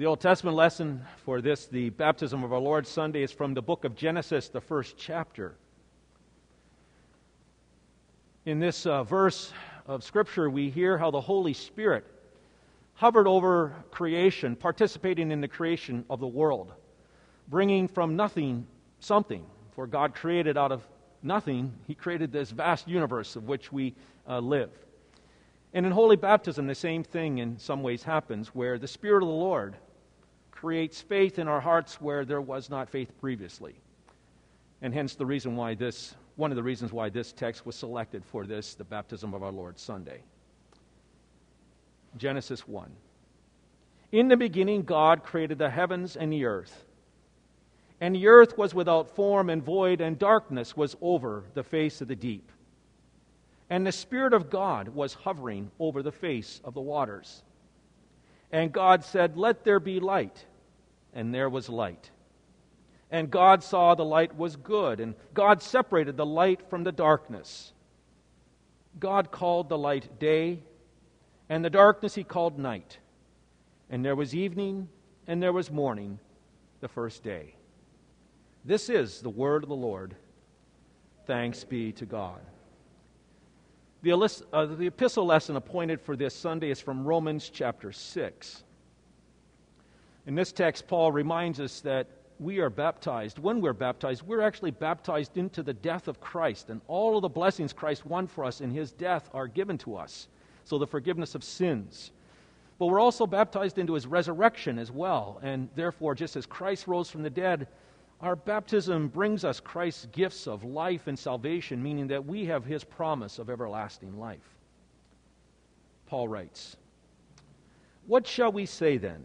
The Old Testament lesson for this, the baptism of our Lord Sunday, is from the book of Genesis, the first chapter. In this uh, verse of Scripture, we hear how the Holy Spirit hovered over creation, participating in the creation of the world, bringing from nothing something. For God created out of nothing, He created this vast universe of which we uh, live. And in holy baptism, the same thing in some ways happens, where the Spirit of the Lord creates faith in our hearts where there was not faith previously. And hence the reason why this, one of the reasons why this text was selected for this, the baptism of our Lord Sunday. Genesis 1. In the beginning, God created the heavens and the earth. And the earth was without form and void, and darkness was over the face of the deep. And the Spirit of God was hovering over the face of the waters. And God said, Let there be light. And there was light. And God saw the light was good, and God separated the light from the darkness. God called the light day, and the darkness he called night. And there was evening, and there was morning, the first day. This is the word of the Lord. Thanks be to God. The, uh, epistle lesson appointed for this Sunday is from Romans chapter 6. In this text, Paul reminds us that we are baptized. When we're baptized, we're actually baptized into the death of Christ, and all of the blessings Christ won for us in his death are given to us. So, the forgiveness of sins. But we're also baptized into his resurrection as well, and therefore, just as Christ rose from the dead, our baptism brings us Christ's gifts of life and salvation, meaning that we have his promise of everlasting life. Paul writes, What shall we say then?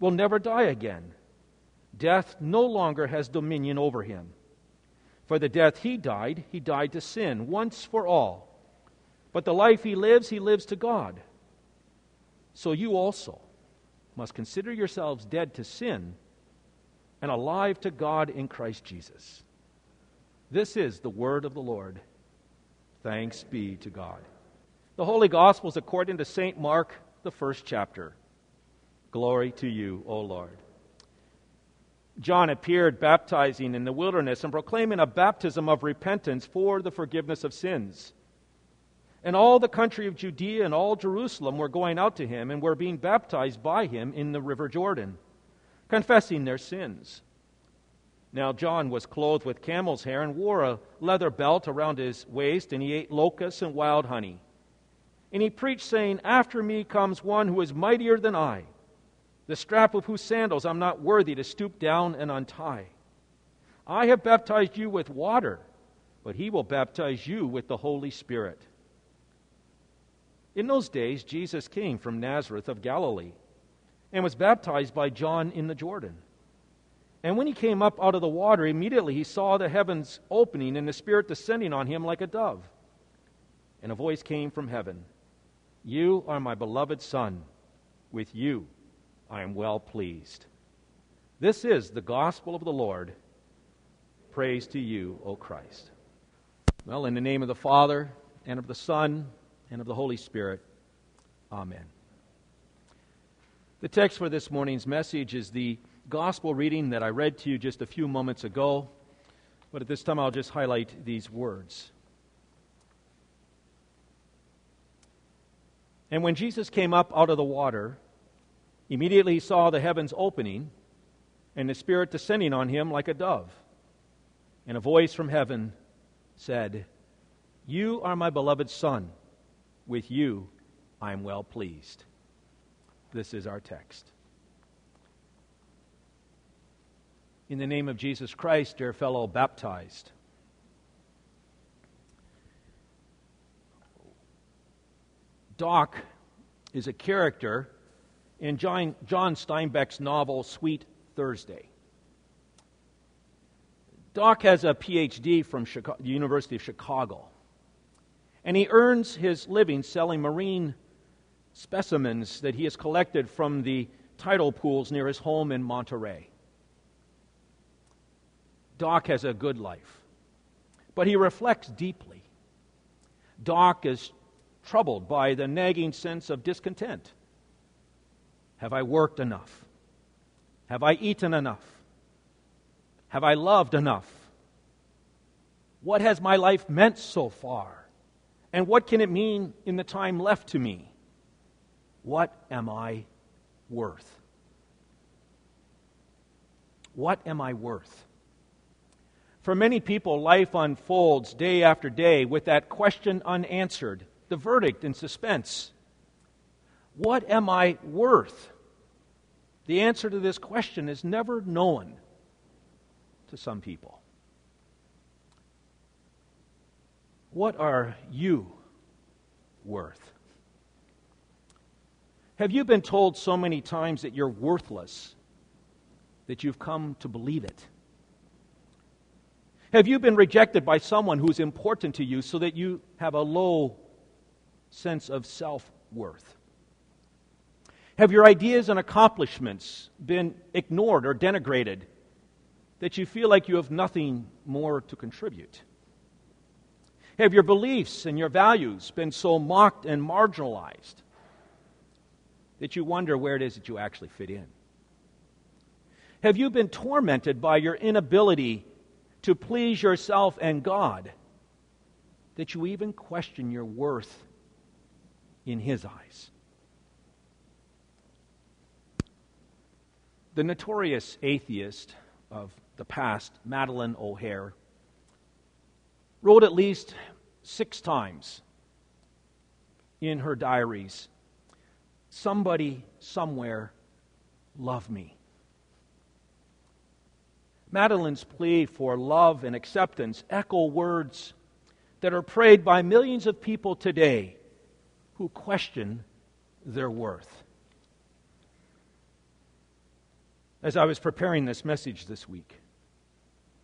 will never die again. Death no longer has dominion over him. For the death he died, he died to sin once for all. But the life he lives, he lives to God. So you also must consider yourselves dead to sin and alive to God in Christ Jesus. This is the word of the Lord. Thanks be to God. The Holy Gospels according to St. Mark, the first chapter. Glory to you, O Lord. John appeared baptizing in the wilderness and proclaiming a baptism of repentance for the forgiveness of sins. And all the country of Judea and all Jerusalem were going out to him and were being baptized by him in the river Jordan confessing their sins. Now, John was clothed with camel's hair and wore a leather belt around his waist, and he ate locusts and wild honey. And he preached, saying, After me comes one who is mightier than I, the strap of whose sandals I'm not worthy to stoop down and untie. I have baptized you with water, but he will baptize you with the Holy Spirit. In those days, Jesus came from Nazareth of Galilee and was baptized by John in the Jordan. And when he came up out of the water, immediately he saw the heavens opening and the Spirit descending on him like a dove. And a voice came from heaven You are my beloved Son. With you I am well pleased. This is the gospel of the Lord. Praise to you, O Christ. Well, in the name of the Father, and of the Son, and of the Holy Spirit, Amen. The text for this morning's message is the gospel reading that I read to you just a few moments ago, but at this time I'll just highlight these words. And when Jesus came up out of the water, immediately he saw the heavens opening, and the Spirit descending on him like a dove. And a voice from heaven said, You are my beloved Son. With you I am well pleased. This is our text. In the name of Jesus Christ, dear fellow baptized, Doc is a character in John, John Steinbeck's novel Sweet Thursday. Doc has a PhD from Chicago, the University of Chicago, and he earns his living selling marine specimens that he has collected from the tidal pools near his home in Monterey. Doc has a good life, but he reflects deeply. Doc is troubled by the nagging sense of discontent. Have I worked enough? Have I eaten enough? Have I loved enough? What has my life meant so far? And what can it mean in the time left to me? What am I worth? What am I worth? For many people, life unfolds day after day with that question unanswered, the verdict in suspense. What am I worth? The answer to this question is never known to some people. What are you worth? Have you been told so many times that you're worthless that you've come to believe it? Have you been rejected by someone who's important to you so that you have a low sense of self worth? Have your ideas and accomplishments been ignored or denigrated that you feel like you have nothing more to contribute? Have your beliefs and your values been so mocked and marginalized that you wonder where it is that you actually fit in? Have you been tormented by your inability to please yourself and God that you even question your worth in His eyes? The notorious atheist of the past, Madalyn O'Hair, wrote at least six times in her diaries Somebody, somewhere, love me. Madalyn's plea for love and acceptance echo words that are prayed by millions of people today who question their worth. As I was preparing this message this week.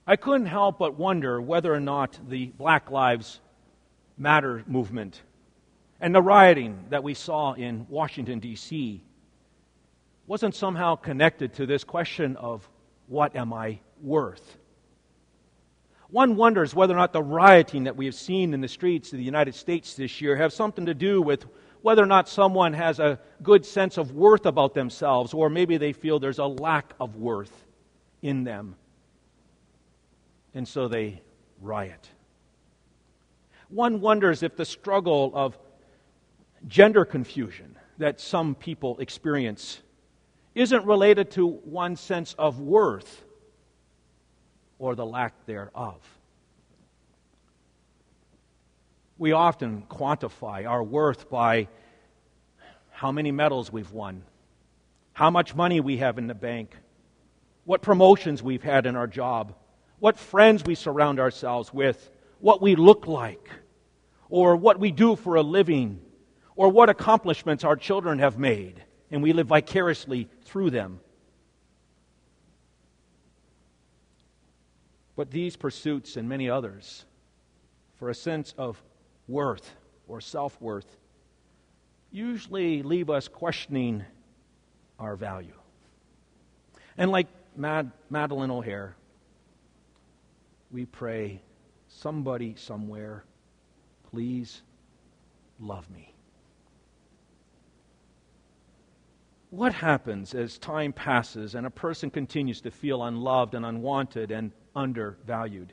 I couldn't help but wonder whether or not the Black Lives Matter movement and the rioting that we saw in Washington, D.C., wasn't somehow connected to this question of what am I worth? One wonders whether or not the rioting that we have seen in the streets of the United States this year have something to do with whether or not someone has a good sense of worth about themselves, or maybe they feel there's a lack of worth in them. And so they riot. One wonders if the struggle of gender confusion that some people experience isn't related to one sense of worth or the lack thereof. We often quantify our worth by how many medals we've won, how much money we have in the bank, what promotions we've had in our job, what friends we surround ourselves with, what we look like, or what we do for a living, or what accomplishments our children have made, and we live vicariously through them. But these pursuits and many others, for a sense of worth or self worth usually leave us questioning our value. And like Mad- Madalyn O'Hair, we pray, somebody somewhere, please love me. What happens as time passes and a person continues to feel unloved and unwanted and undervalued?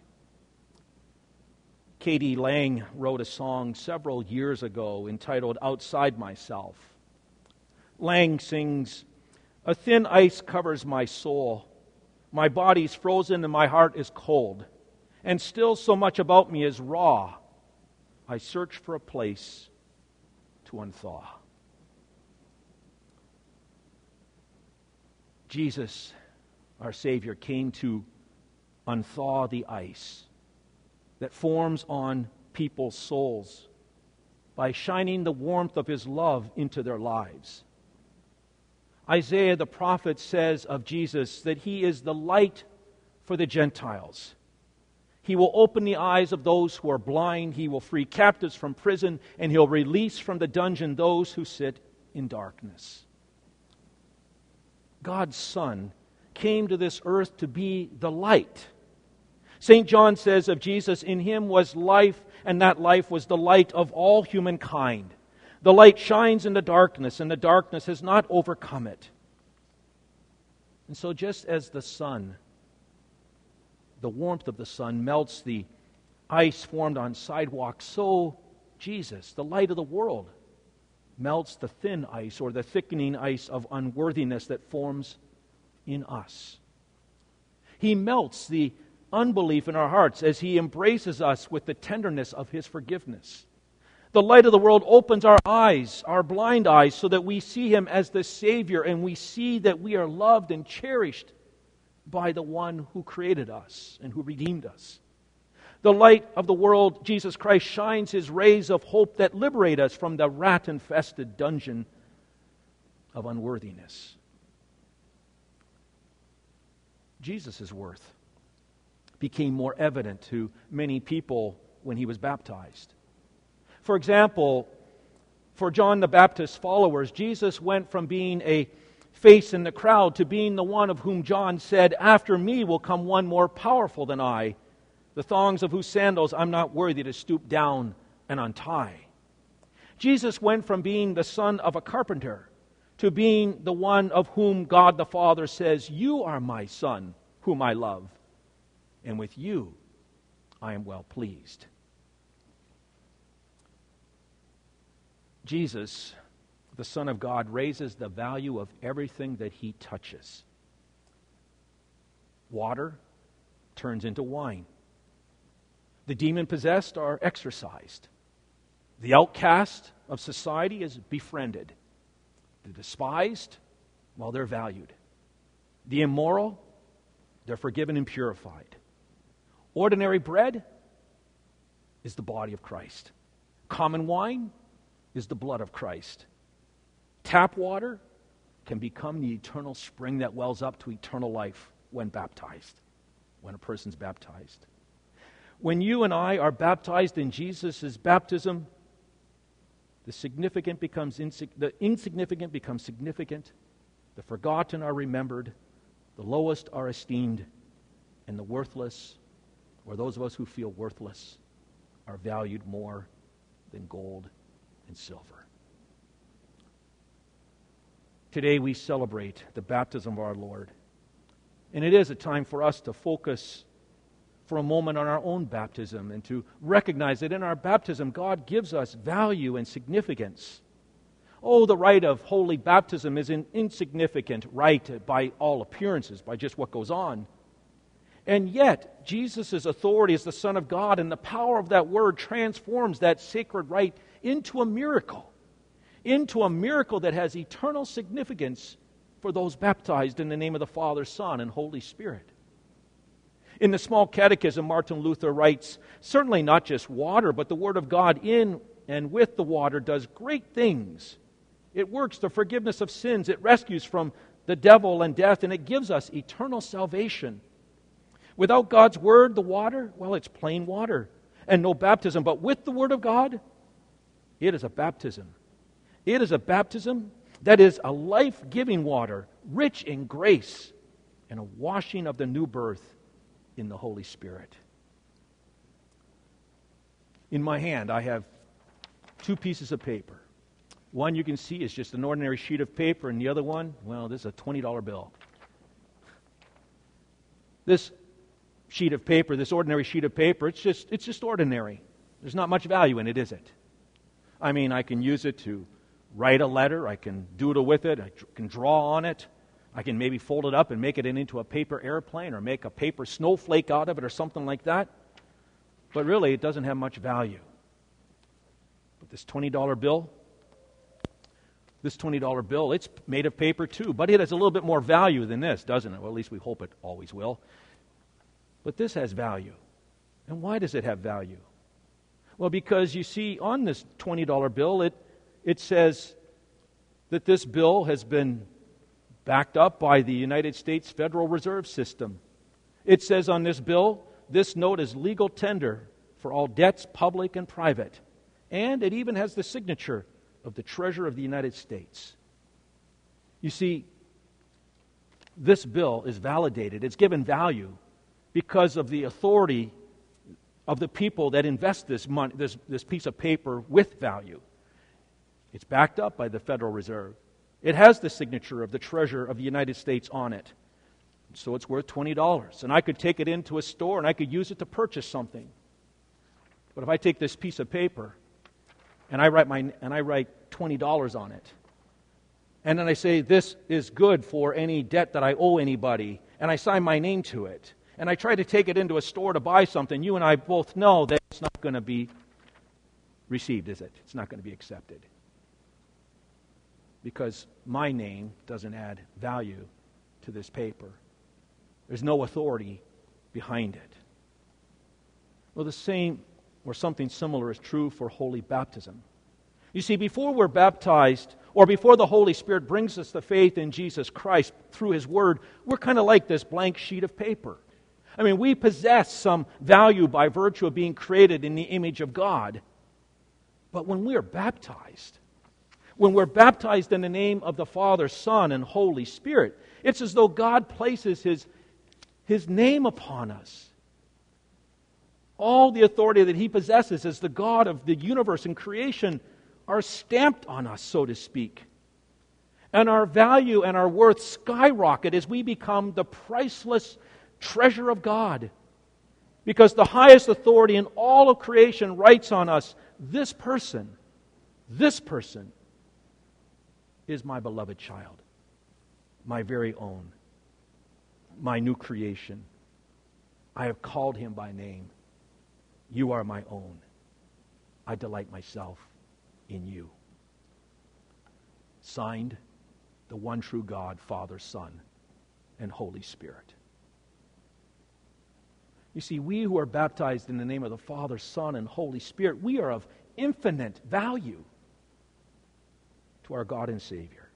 k.d. lang wrote a song several years ago entitled Outside Myself. Lang sings, A thin ice covers my soul, My body's frozen and my heart is cold. And still so much about me is raw. I search for a place to unthaw. Jesus, our Savior, came to unthaw the ice that forms on people's souls by shining the warmth of His love into their lives. Isaiah the prophet says of Jesus that He is the light for the Gentiles. He will open the eyes of those who are blind. He will free captives from prison, and he'll release from the dungeon those who sit in darkness. God's Son came to this earth to be the light. St. John says of Jesus, In him was life, and that life was the light of all humankind. The light shines in the darkness, and the darkness has not overcome it. And so, just as the sun, the warmth of the sun, melts the ice formed on sidewalks, so Jesus, the light of the world, melts the thin ice or the thickening ice of unworthiness that forms in us. He melts the unbelief in our hearts as He embraces us with the tenderness of His forgiveness. The light of the world opens our eyes, our blind eyes, so that we see Him as the Savior and we see that we are loved and cherished by the one who created us and who redeemed us. The light of the world, Jesus Christ, shines his rays of hope that liberate us from the rat infested dungeon of unworthiness. Jesus' is worth became more evident to many people when he was baptized. For example, for John the Baptist's followers, Jesus went from being a face in the crowd to being the one of whom John said, After me will come one more powerful than I the thongs of whose sandals I'm not worthy to stoop down and untie. Jesus went from being the son of a carpenter to being the one of whom God the Father says, You are my son, whom I love, and with you I am well pleased. Jesus, the Son of God, raises the value of everything that he touches. Water turns into wine. The demon possessed are exorcised. The outcast of society is befriended. The despised, well, they're valued. The immoral, they're forgiven and purified. Ordinary bread is the body of Christ. Common wine is the blood of Christ. Tap water can become the eternal spring that wells up to eternal life when baptized, when a person's baptized. When you and I are baptized in Jesus' baptism, the significant becomes insig- the insignificant becomes significant, the forgotten are remembered, the lowest are esteemed, and the worthless, or those of us who feel worthless, are valued more than gold and silver. Today we celebrate the baptism of our Lord. And it is a time for us to focus for a moment on our own baptism and to recognize that in our baptism, God gives us value and significance. Oh, the rite of holy baptism is an insignificant rite by all appearances, by just what goes on. And yet, Jesus' authority as the Son of God and the power of that word transforms that sacred rite into a miracle, into a miracle that has eternal significance for those baptized in the name of the Father, Son, and Holy Spirit. In the small catechism, Martin Luther writes certainly not just water, but the Word of God in and with the water does great things. It works the forgiveness of sins, it rescues from the devil and death, and it gives us eternal salvation. Without God's Word, the water, well, it's plain water and no baptism. But with the Word of God, it is a baptism. It is a baptism that is a life giving water, rich in grace, and a washing of the new birth in the Holy Spirit. In my hand, I have two pieces of paper. One you can see is just an ordinary sheet of paper, and the other one, well, this is a $20 bill. This sheet of paper, this ordinary sheet of paper, it's just, it's just ordinary. There's not much value in it, is it? I mean, I can use it to write a letter, I can doodle with it, I can draw on it, I can maybe fold it up and make it into a paper airplane or make a paper snowflake out of it or something like that. But really, it doesn't have much value. But this $20 bill, this $20 bill, it's made of paper too, but it has a little bit more value than this, doesn't it? Well, at least we hope it always will. But this has value. And why does it have value? Well, because you see, on this $20 bill, it, it says that this bill has been backed up by the United States Federal Reserve System. It says on this bill, this note is legal tender for all debts, public and private. And it even has the signature of the Treasurer of the United States. You see, this bill is validated, it's given value because of the authority of the people that invest this, money, this, this piece of paper with value. It's backed up by the Federal Reserve. It has the signature of the Treasurer of the United States on it. So it's worth $20. And I could take it into a store and I could use it to purchase something. But if I take this piece of paper and I write, my, and I write $20 on it, and then I say, This is good for any debt that I owe anybody, and I sign my name to it, and I try to take it into a store to buy something, you and I both know that it's not going to be received, is it? It's not going to be accepted. Because my name doesn't add value to this paper. There's no authority behind it. Well, the same or something similar is true for holy baptism. You see, before we're baptized, or before the Holy Spirit brings us the faith in Jesus Christ through His Word, we're kind of like this blank sheet of paper. I mean, we possess some value by virtue of being created in the image of God. But when we are baptized, when we're baptized in the name of the Father, Son, and Holy Spirit, it's as though God places His, his name upon us. All the authority that He possesses as the God of the universe and creation are stamped on us, so to speak. And our value and our worth skyrocket as we become the priceless treasure of God. Because the highest authority in all of creation writes on us this person, this person is my beloved child, my very own, my new creation. I have called him by name. You are my own. I delight myself in you. Signed, the one true God, Father, Son, and Holy Spirit. You see, we who are baptized in the name of the Father, Son, and Holy Spirit, we are of infinite value to our God and Savior.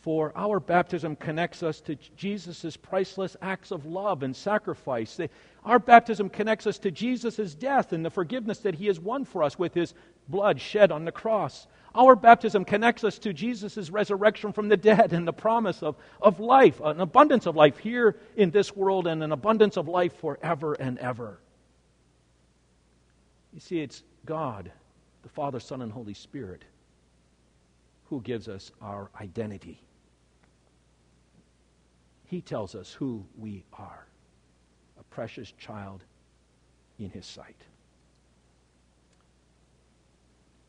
For our baptism connects us to Jesus' priceless acts of love and sacrifice. Our baptism connects us to Jesus' death and the forgiveness that He has won for us with His blood shed on the cross. Our baptism connects us to Jesus' resurrection from the dead and the promise of, of life, an abundance of life here in this world and an abundance of life forever and ever. You see, it's God, the Father, Son, and Holy Spirit, who gives us our identity. He tells us who we are a precious child in His sight.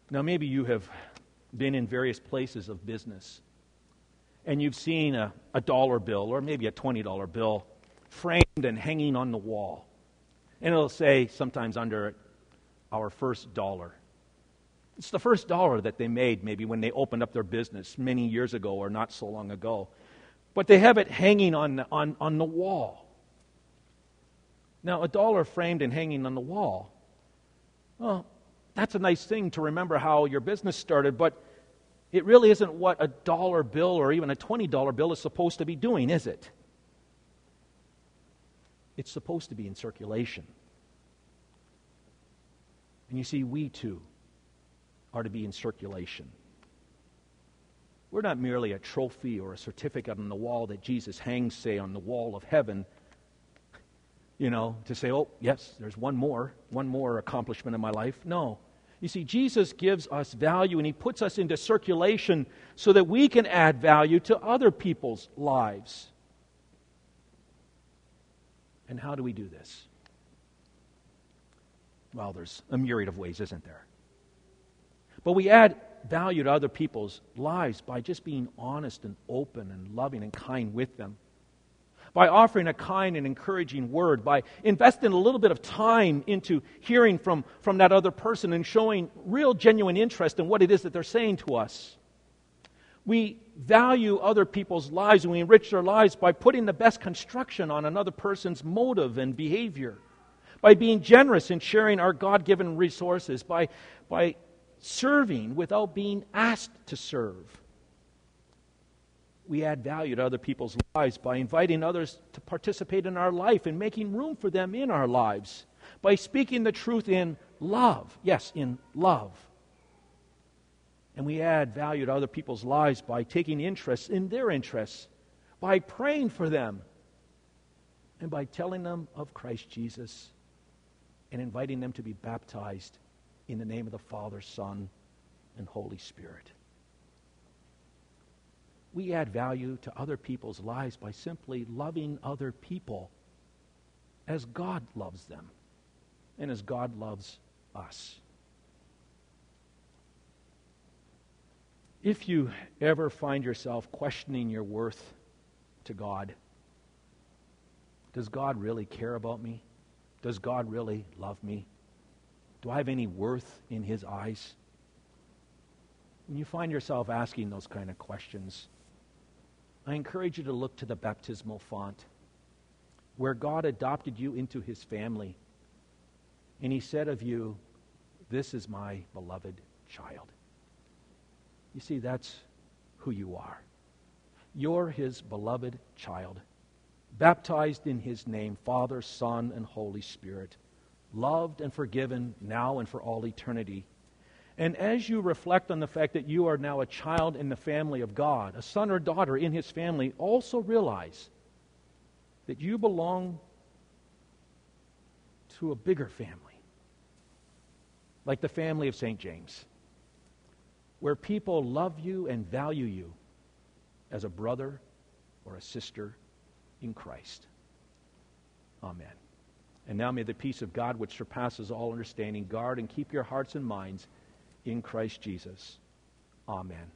Now, maybe you have been in various places of business and you've seen a, a dollar bill or maybe a $20 bill framed and hanging on the wall. And it'll say sometimes under it, our first dollar. It's the first dollar that they made maybe when they opened up their business many years ago or not so long ago. But they have it hanging on, on, on the wall. Now, a dollar framed and hanging on the wall, well, that's a nice thing to remember how your business started, but it really isn't what a dollar bill or even a $20 bill is supposed to be doing, is it? It's supposed to be in circulation. And you see, we too are to be in circulation. We're not merely a trophy or a certificate on the wall that Jesus hangs, say, on the wall of heaven, you know, to say, oh, yes, there's one more, one more accomplishment in my life. No. You see, Jesus gives us value and he puts us into circulation so that we can add value to other people's lives. And how do we do this? Well, there's a myriad of ways, isn't there? But we add value to other people's lives by just being honest and open and loving and kind with them. By offering a kind and encouraging word, by investing a little bit of time into hearing from, from that other person and showing real genuine interest in what it is that they're saying to us. We value other people's lives and we enrich their lives by putting the best construction on another person's motive and behavior, by being generous in sharing our God given resources, by, by serving without being asked to serve. We add value to other people's lives by inviting others to participate in our life and making room for them in our lives, by speaking the truth in love. Yes, in love. And we add value to other people's lives by taking interest in their interests, by praying for them, and by telling them of Christ Jesus and inviting them to be baptized in the name of the Father, Son, and Holy Spirit. We add value to other people's lives by simply loving other people as God loves them and as God loves us. If you ever find yourself questioning your worth to God, does God really care about me? Does God really love me? Do I have any worth in His eyes? When you find yourself asking those kind of questions, I encourage you to look to the baptismal font where God adopted you into His family. And He said of you, This is my beloved child. You see, that's who you are. You're His beloved child, baptized in His name, Father, Son, and Holy Spirit loved and forgiven now and for all eternity. And as you reflect on the fact that you are now a child in the family of God, a son or daughter in his family, also realize that you belong to a bigger family, like the family of St. James, where people love you and value you as a brother or a sister in Christ. Amen. And now may the peace of God, which surpasses all understanding, guard and keep your hearts and minds in Christ Jesus. Amen.